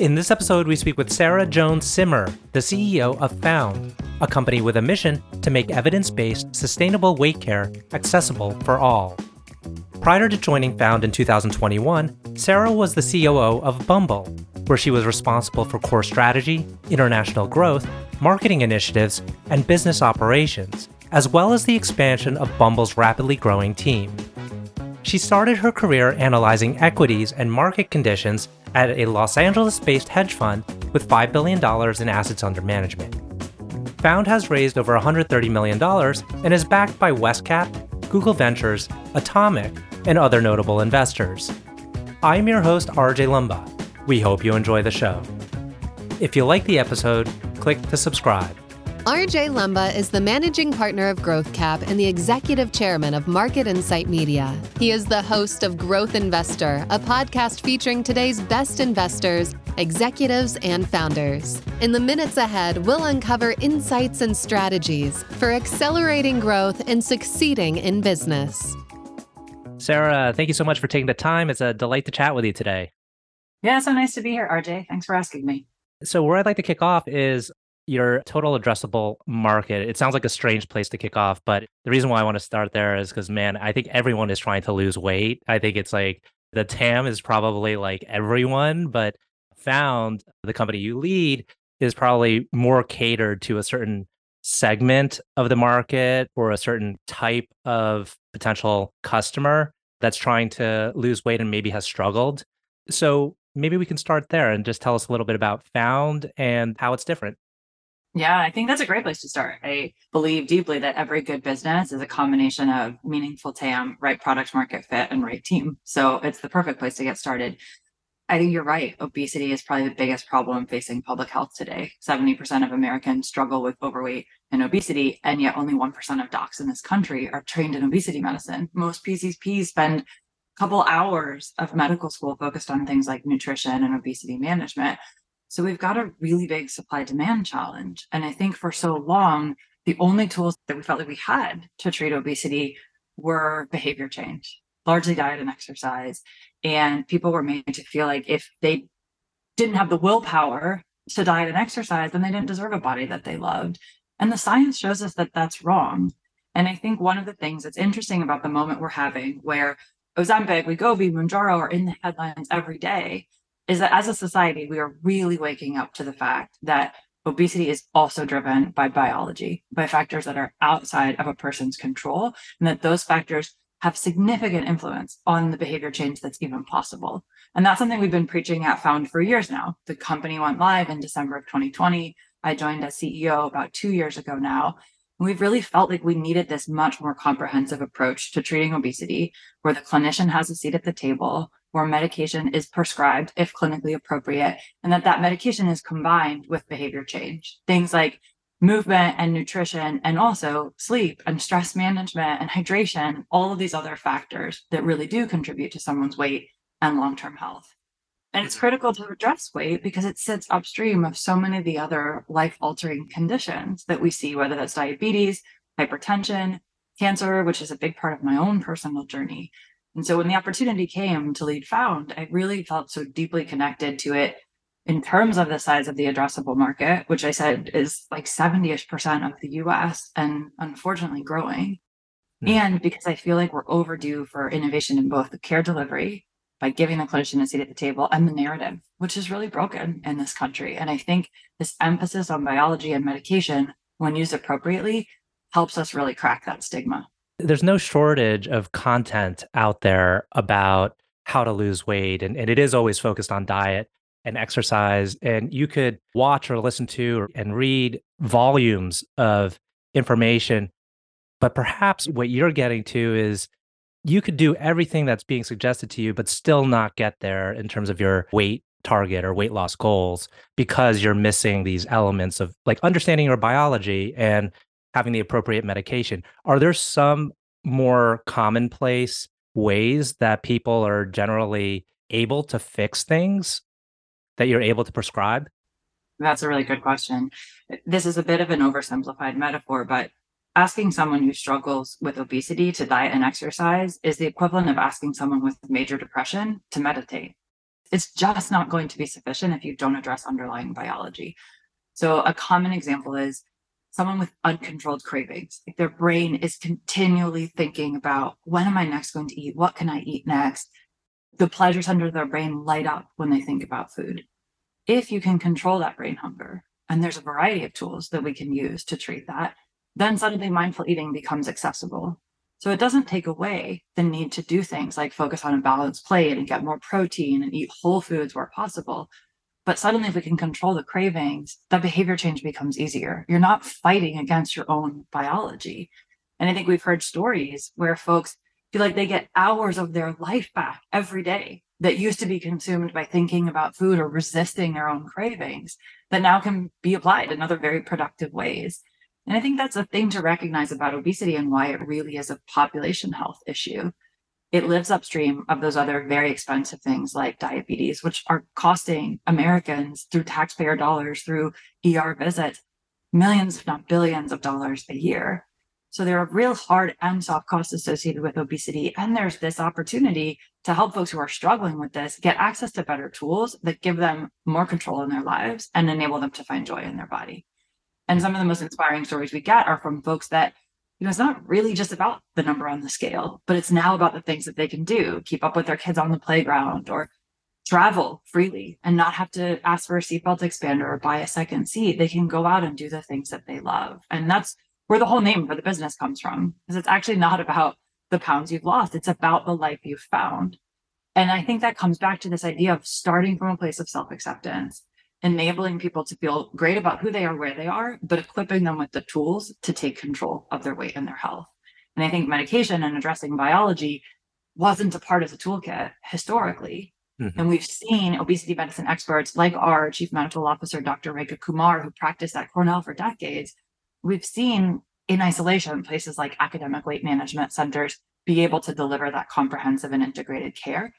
In this episode, we speak with Sarah Jones Simmer, the CEO of Found, a company with a mission to make evidence based, sustainable weight care accessible for all. Prior to joining Found in 2021, Sarah was the COO of Bumble, where she was responsible for core strategy, international growth, marketing initiatives, and business operations, as well as the expansion of Bumble's rapidly growing team. She started her career analyzing equities and market conditions at a Los Angeles based hedge fund with $5 billion in assets under management. Found has raised over $130 million and is backed by WestCap, Google Ventures, Atomic, and other notable investors. I'm your host, RJ Lumba. We hope you enjoy the show. If you like the episode, click to subscribe. RJ Lumba is the managing partner of GrowthCap and the executive chairman of Market Insight Media. He is the host of Growth Investor, a podcast featuring today's best investors, executives, and founders. In the minutes ahead, we'll uncover insights and strategies for accelerating growth and succeeding in business. Sarah, thank you so much for taking the time. It's a delight to chat with you today. Yeah, so nice to be here, RJ. Thanks for asking me. So, where I'd like to kick off is your total addressable market. It sounds like a strange place to kick off, but the reason why I want to start there is because, man, I think everyone is trying to lose weight. I think it's like the TAM is probably like everyone, but found the company you lead is probably more catered to a certain segment of the market or a certain type of potential customer that's trying to lose weight and maybe has struggled. So maybe we can start there and just tell us a little bit about Found and how it's different. Yeah, I think that's a great place to start. I believe deeply that every good business is a combination of meaningful TAM, right product market fit, and right team. So it's the perfect place to get started. I think you're right. Obesity is probably the biggest problem facing public health today. 70% of Americans struggle with overweight and obesity, and yet only 1% of docs in this country are trained in obesity medicine. Most PCPs spend a couple hours of medical school focused on things like nutrition and obesity management. So we've got a really big supply demand challenge. And I think for so long, the only tools that we felt like we had to treat obesity were behavior change, largely diet and exercise. And people were made to feel like if they didn't have the willpower to diet and exercise, then they didn't deserve a body that they loved. And the science shows us that that's wrong. And I think one of the things that's interesting about the moment we're having, where Ozempic, Wegovy, Mounjaro are in the headlines every day, is that as a society, we are really waking up to the fact that obesity is also driven by biology, by factors that are outside of a person's control, and that those factors have significant influence on the behavior change that's even possible. And that's something we've been preaching at Found for years now. The company went live in December of 2020. I joined as CEO about two years ago now. And we've really felt like we needed this much more comprehensive approach to treating obesity, where the clinician has a seat at the table, where medication is prescribed if clinically appropriate, and that that medication is combined with behavior change. Things like movement and nutrition, and also sleep and stress management and hydration, all of these other factors that really do contribute to someone's weight and long term health. And it's mm-hmm. critical to address weight because it sits upstream of so many of the other life altering conditions that we see, whether that's diabetes, hypertension, cancer, which is a big part of my own personal journey, and so when the opportunity came to lead Found, I really felt so deeply connected to it in terms of the size of the addressable market, which I said is like 70ish percent of the US and unfortunately growing. Mm. And because I feel like we're overdue for innovation in both the care delivery by giving the clinician a seat at the table and the narrative, which is really broken in this country. And I think this emphasis on biology and medication, when used appropriately, helps us really crack that stigma there's no shortage of content out there about how to lose weight and, and it is always focused on diet and exercise and you could watch or listen to and read volumes of information. But perhaps what you're getting to is you could do everything that's being suggested to you but still not get there in terms of your weight target or weight loss goals because you're missing these elements of like understanding your biology and having the appropriate medication. Are there some more commonplace ways that people are generally able to fix things that you're able to prescribe? That's a really good question. This is a bit of an oversimplified metaphor, but asking someone who struggles with obesity to diet and exercise is the equivalent of asking someone with major depression to meditate. it's just not going to be sufficient if you don't address underlying biology. So a common example is someone with uncontrolled cravings. Like their brain is continually thinking about when am I next going to eat? What can I eat next? The pleasures under their brain light up when they think about food. If you can control that brain hunger, and there's a variety of tools that we can use to treat that, then suddenly mindful eating becomes accessible. So it doesn't take away the need to do things like focus on a balanced plate and get more protein and eat whole foods where possible. But suddenly, if we can control the cravings, that behavior change becomes easier. You're not fighting against your own biology. And I think we've heard stories where folks feel like they get hours of their life back every day that used to be consumed by thinking about food or resisting their own cravings that now can be applied in other very productive ways. And I think that's a thing to recognize about obesity and why it really is a population health issue it lives upstream of those other very expensive things like diabetes, which are costing Americans through taxpayer dollars, through ER visits, millions, if not billions of dollars a year. So there are real hard and soft costs associated with obesity. And there's this opportunity to help folks who are struggling with this get access to better tools that give them more control in their lives and enable them to find joy in their body. And some of the most inspiring stories we get are from folks that you know, it's not really just about the number on the scale, but it's now about the things that they can do, keep up with their kids on the playground or travel freely and not have to ask for a seatbelt expander or buy a second seat. They can go out and do the things that they love. And that's where the whole name for the business comes from, because it's actually not about the pounds you've lost. It's about the life you've found. And I think that comes back to this idea of starting from a place of self acceptance enabling people to feel great about who they are, where they are, but equipping them with the tools to take control of their weight and their health. And I think medication and addressing biology wasn't a part of the toolkit historically. Mm-hmm. And we've seen obesity medicine experts like our chief medical officer, Dr. Rekha Kumar, who practiced at Cornell for decades. We've seen in isolation places like academic weight management centers be able to deliver that comprehensive and integrated care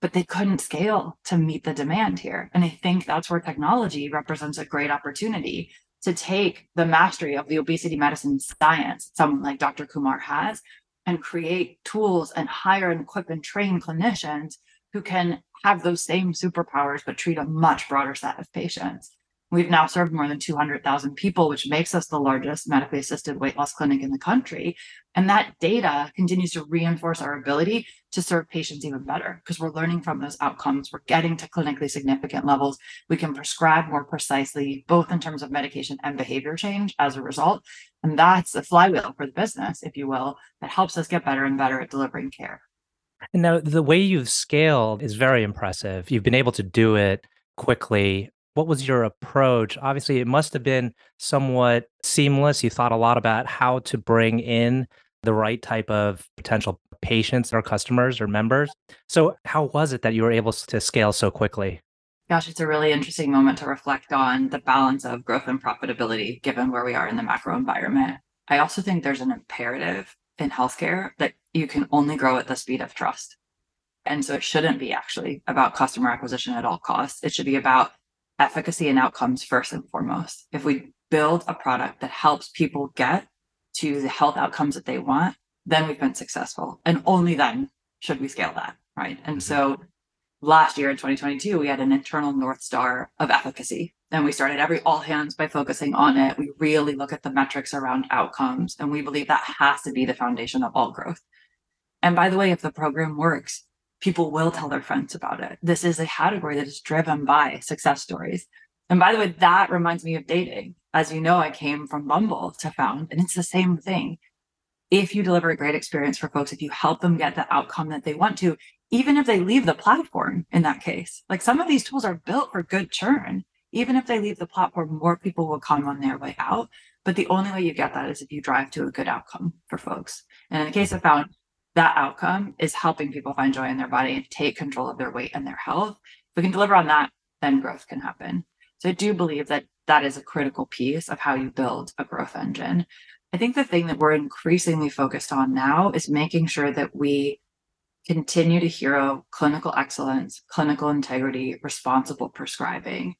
but they couldn't scale to meet the demand here. And I think that's where technology represents a great opportunity to take the mastery of the obesity medicine science, someone like Dr. Kumar has, and create tools and hire and equip and train clinicians who can have those same superpowers, but treat a much broader set of patients. We've now served more than 200,000 people, which makes us the largest medically assisted weight loss clinic in the country. And that data continues to reinforce our ability to serve patients even better because we're learning from those outcomes. We're getting to clinically significant levels. We can prescribe more precisely, both in terms of medication and behavior change as a result. And that's a flywheel for the business, if you will, that helps us get better and better at delivering care. Now the way you've scaled is very impressive. You've been able to do it quickly what was your approach? Obviously, it must have been somewhat seamless. You thought a lot about how to bring in the right type of potential patients or customers or members. So, how was it that you were able to scale so quickly? Gosh, it's a really interesting moment to reflect on the balance of growth and profitability given where we are in the macro environment. I also think there's an imperative in healthcare that you can only grow at the speed of trust. And so it shouldn't be actually about customer acquisition at all costs. It should be about efficacy and outcomes first and foremost. If we build a product that helps people get to the health outcomes that they want, then we've been successful. And only then should we scale that. Right. And mm-hmm. so last year in 2022, we had an internal North Star of efficacy. And we started every all hands by focusing on it. We really look at the metrics around outcomes. And we believe that has to be the foundation of all growth. And by the way, if the program works, people will tell their friends about it. This is a category that is driven by success stories. And by the way, that reminds me of dating. As you know, I came from Bumble to found, and it's the same thing. If you deliver a great experience for folks, if you help them get the outcome that they want to, even if they leave the platform in that case, like some of these tools are built for good churn. Even if they leave the platform, more people will come on their way out. But the only way you get that is if you drive to a good outcome for folks. And in the case of Found, that outcome is helping people find joy in their body and take control of their weight and their health. If we can deliver on that, then growth can happen. So I do believe that that is a critical piece of how you build a growth engine. I think the thing that we're increasingly focused on now is making sure that we continue to hero clinical excellence, clinical integrity, responsible prescribing.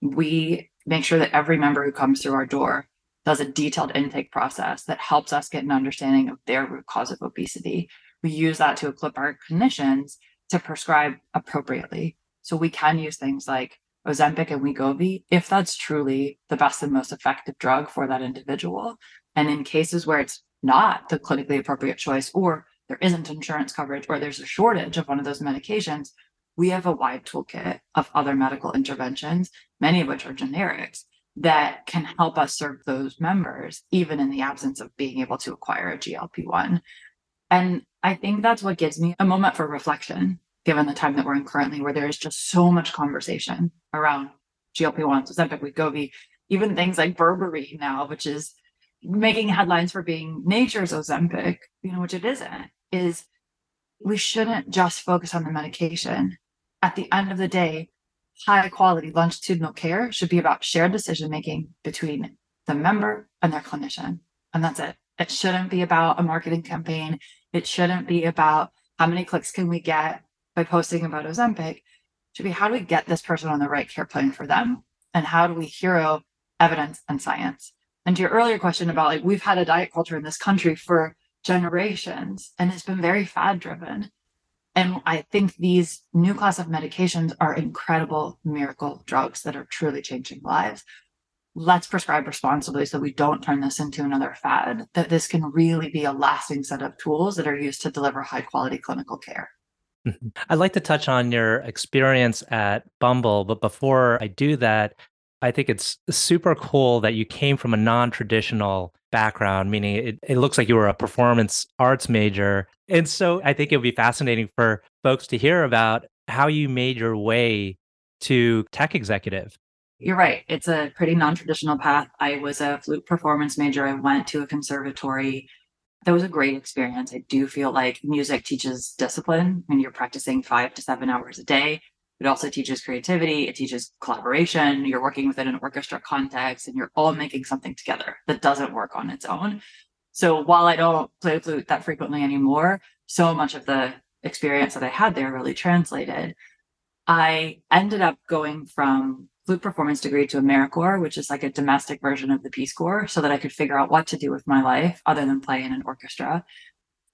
We make sure that every member who comes through our door does a detailed intake process that helps us get an understanding of their root cause of obesity. We use that to equip our clinicians to prescribe appropriately. So we can use things like Ozempic and Wegovy if that's truly the best and most effective drug for that individual. And in cases where it's not the clinically appropriate choice, or there isn't insurance coverage, or there's a shortage of one of those medications, we have a wide toolkit of other medical interventions, many of which are generics, that can help us serve those members, even in the absence of being able to acquire a GLP 1. And I think that's what gives me a moment for reflection, given the time that we're in currently, where there is just so much conversation around GLP 1s, Ozempic, Wegovy, even things like berberine now, which is making headlines for being nature's Ozempic, you know, which it isn't, is we shouldn't just focus on the medication. At the end of the day, high quality longitudinal care should be about shared decision making between the member and their clinician. And that's it. It shouldn't be about a marketing campaign. It shouldn't be about how many clicks can we get by posting about Ozempic. It should be how do we get this person on the right care plan for them? And how do we hero evidence and science? And to your earlier question about like, we've had a diet culture in this country for generations and it's been very fad driven. And I think these new class of medications are incredible miracle drugs that are truly changing lives. Let's prescribe responsibly so we don't turn this into another fad, that this can really be a lasting set of tools that are used to deliver high quality clinical care. Mm-hmm. I'd like to touch on your experience at Bumble, but before I do that, I think it's super cool that you came from a non traditional background, meaning it, it looks like you were a performance arts major. And so I think it would be fascinating for folks to hear about how you made your way to tech executive. You're right. It's a pretty non traditional path. I was a flute performance major. I went to a conservatory. That was a great experience. I do feel like music teaches discipline and you're practicing five to seven hours a day. It also teaches creativity, it teaches collaboration. You're working within an orchestra context and you're all making something together that doesn't work on its own. So while I don't play flute that frequently anymore, so much of the experience that I had there really translated. I ended up going from flute performance degree to AmeriCorps, which is like a domestic version of the Peace Corps, so that I could figure out what to do with my life other than play in an orchestra.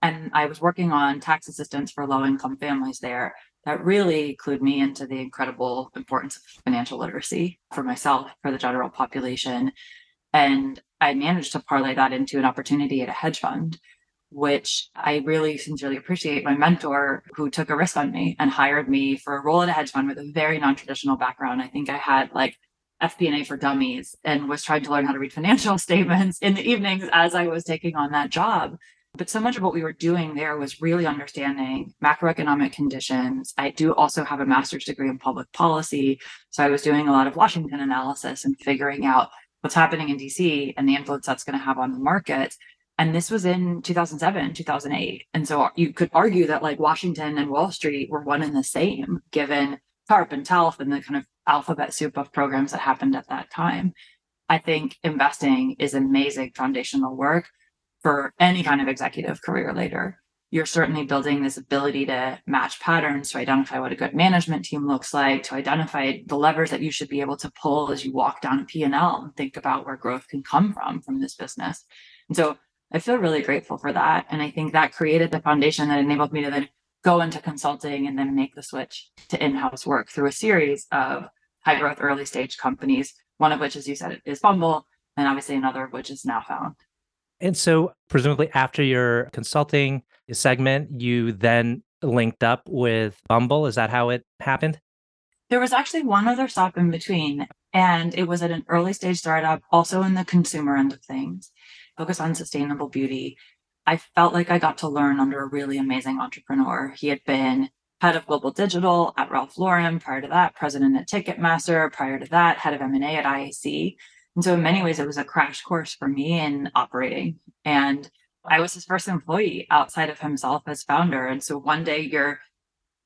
And I was working on tax assistance for low income families there that really clued me into the incredible importance of financial literacy for myself, for the general population. And I managed to parlay that into an opportunity at a hedge fund, which I really sincerely appreciate my mentor who took a risk on me and hired me for a role at a hedge fund with a very non-traditional background. I think I had like FP&A for dummies and was trying to learn how to read financial statements in the evenings as I was taking on that job. But so much of what we were doing there was really understanding macroeconomic conditions. I do also have a master's degree in public policy. So I was doing a lot of Washington analysis and figuring out what's happening in DC and the influence that's going to have on the market. And this was in 2007, 2008. And so you could argue that like Washington and Wall Street were one and the same, given TARP and TALF and the kind of alphabet soup of programs that happened at that time. I think investing is amazing foundational work for any kind of executive career later. You're certainly building this ability to match patterns, to identify what a good management team looks like, to identify the levers that you should be able to pull as you walk down a P&L and think about where growth can come from from this business. And so I feel really grateful for that. And I think that created the foundation that enabled me to then go into consulting and then make the switch to in-house work through a series of high growth early stage companies, one of which, as you said, is Bumble, and obviously another of which is now found. And so, presumably, after your consulting segment, you then linked up with Bumble. Is that how it happened? There was actually one other stop in between, and it was at an early stage startup, also in the consumer end of things, focused on sustainable beauty. I felt like I got to learn under a really amazing entrepreneur. He had been head of global digital at Ralph Lauren. Prior to that, president at Ticketmaster. Prior to that, head of M&A at IAC. And so in many ways, it was a crash course for me in operating. And I was his first employee outside of himself as founder. And so one day you're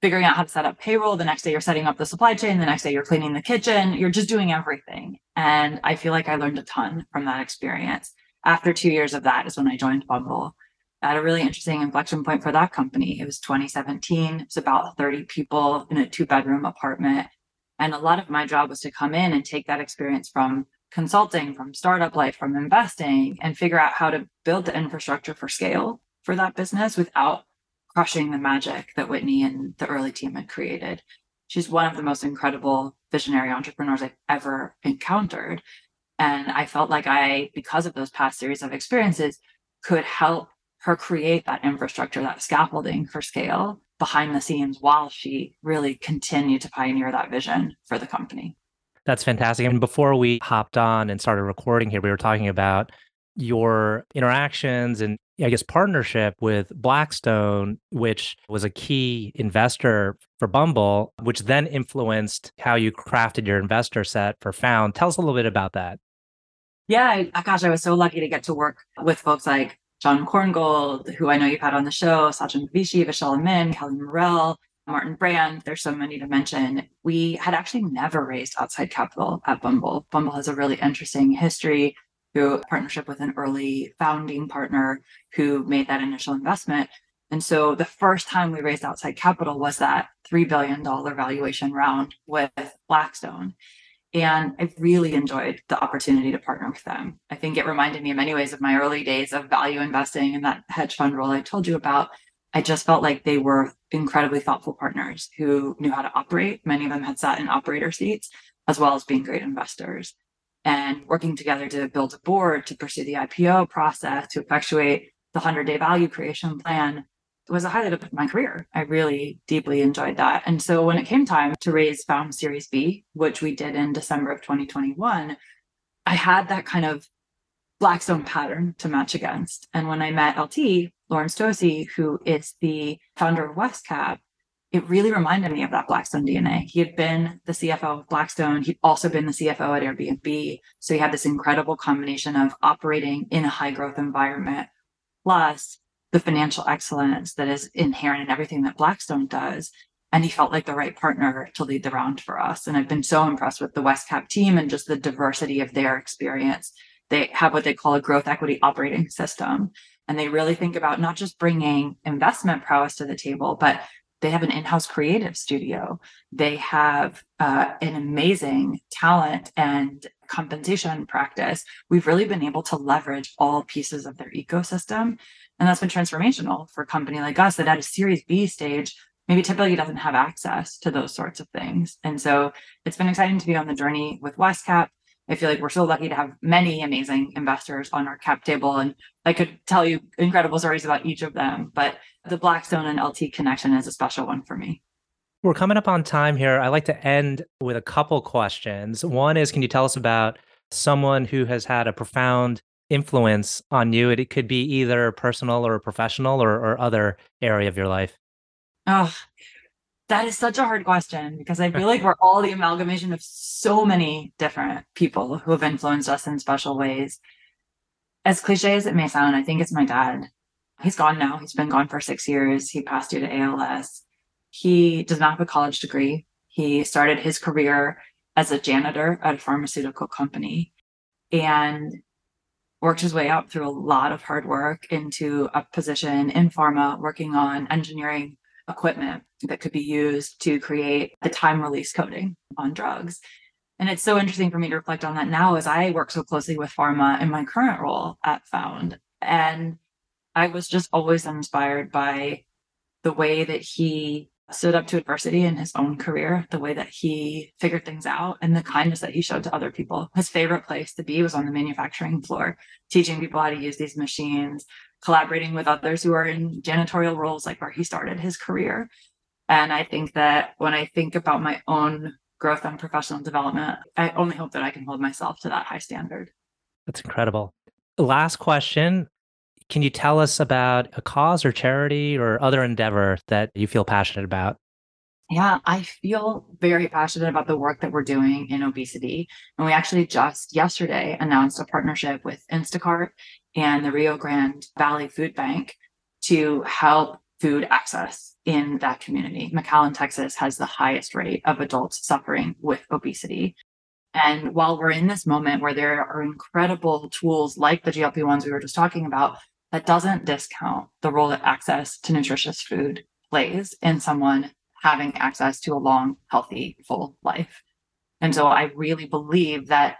figuring out how to set up payroll. The next day you're setting up the supply chain. The next day you're cleaning the kitchen. You're just doing everything. And I feel like I learned a ton from that experience. After two years of that is when I joined Bumble. At a really interesting inflection point for that company. It was 2017. It's about 30 people in a two bedroom apartment. And a lot of my job was to come in and take that experience from consulting, from startup life, from investing, and figure out how to build the infrastructure for scale for that business without crushing the magic that Whitney and the early team had created. She's one of the most incredible visionary entrepreneurs I've ever encountered. And I felt like I, because of those past series of experiences, could help her create that infrastructure, that scaffolding for scale behind the scenes while she really continued to pioneer that vision for the company. That's fantastic. And before we hopped on and started recording here, we were talking about your interactions and I guess partnership with Blackstone, which was a key investor for Bumble, which then influenced how you crafted your investor set for Found. Tell us a little bit about that. Yeah, gosh, I was so lucky to get to work with folks like John Korngold, who I know you've had on the show, Satchin Bhavishi, Vishal Amin, Kelly Morrell, Martin Brand. There's so many to mention. We had actually never raised outside capital at Bumble. Bumble has a really interesting history through partnership with an early founding partner who made that initial investment. And so the first time we raised outside capital was that $3 billion valuation round with Blackstone. And I really enjoyed the opportunity to partner with them. I think it reminded me in many ways of my early days of value investing and that hedge fund role I told you about. I just felt like they were incredibly thoughtful partners who knew how to operate. Many of them had sat in operator seats, as well as being great investors. And working together to build a board to pursue the IPO process, to effectuate the 100 day value creation plan was a highlight of my career. I really deeply enjoyed that. And so when it came time to raise Found Series B, which we did in December of 2021, I had that kind of Blackstone pattern to match against. And when I met LT, Laurence Tosi, who is the founder of WestCap, it really reminded me of that Blackstone DNA. He had been the CFO of Blackstone. He'd also been the CFO at Airbnb. So he had this incredible combination of operating in a high growth environment, plus the financial excellence that is inherent in everything that Blackstone does. And he felt like the right partner to lead the round for us. And I've been so impressed with the WestCap team and just the diversity of their experience. They have what they call a growth equity operating system. And they really think about not just bringing investment prowess to the table, but they have an in-house creative studio. They have uh, an amazing talent and compensation practice. We've really been able to leverage all pieces of their ecosystem and that's been transformational for a company like us that at a series B stage, maybe typically doesn't have access to those sorts of things. And so it's been exciting to be on the journey with WestCap. I feel like we're so lucky to have many amazing investors on our cap table. And I could tell you incredible stories about each of them, but the Blackstone and LT connection is a special one for me. We're coming up on time here. I like to end with a couple questions. One is Can you tell us about someone who has had a profound influence on you? It, could be either personal or professional or, or other area of your life. Oh, that is such a hard question because I feel like we're all the amalgamation of so many different people who have influenced us in special ways. As cliche as it may sound, I think it's my dad. He's gone now. He's been gone for six years. He passed due to ALS. He does not have a college degree. He started his career as a janitor at a pharmaceutical company. And worked his way up through a lot of hard work into a position in pharma working on engineering equipment that could be used to create the time release coating on drugs. And it's so interesting for me to reflect on that now as I work so closely with pharma in my current role at Found. And I was just always inspired by the way that he stood up to adversity in his own career, the way that he figured things out, and the kindness that he showed to other people. His favorite place to be was on the manufacturing floor, teaching people how to use these machines, collaborating with others who are in janitorial roles, like where he started his career. And I think that when I think about my own growth and professional development, I only hope that I can hold myself to that high standard. That's incredible. Last question can you tell us about a cause or charity or other endeavor that you feel passionate about? Yeah, I feel very passionate about the work that we're doing in obesity. And we actually just yesterday announced a partnership with Instacart and the Rio Grande Valley Food Bank to help food access in that community. McAllen, Texas has the highest rate of adults suffering with obesity. And while we're in this moment where there are incredible tools like the GLP 1s we were just talking about that doesn't discount the role that access to nutritious food plays in someone having access to a long, healthy, full life. And so I really believe that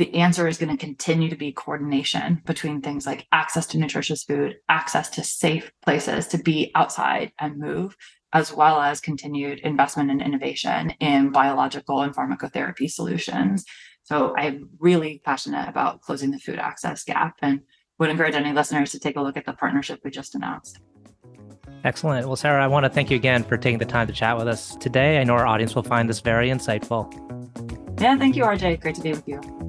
the answer is going to continue to be coordination between things like access to nutritious food, access to safe places to be outside and move, as well as continued investment and innovation in biological and pharmacotherapy solutions. So I'm really passionate about closing the food access gap and would encourage any listeners to take a look at the partnership we just announced. Excellent. Well, Sarah, I want to thank you again for taking the time to chat with us today. I know our audience will find this very insightful. Yeah, thank you, RJ. Great to be with you.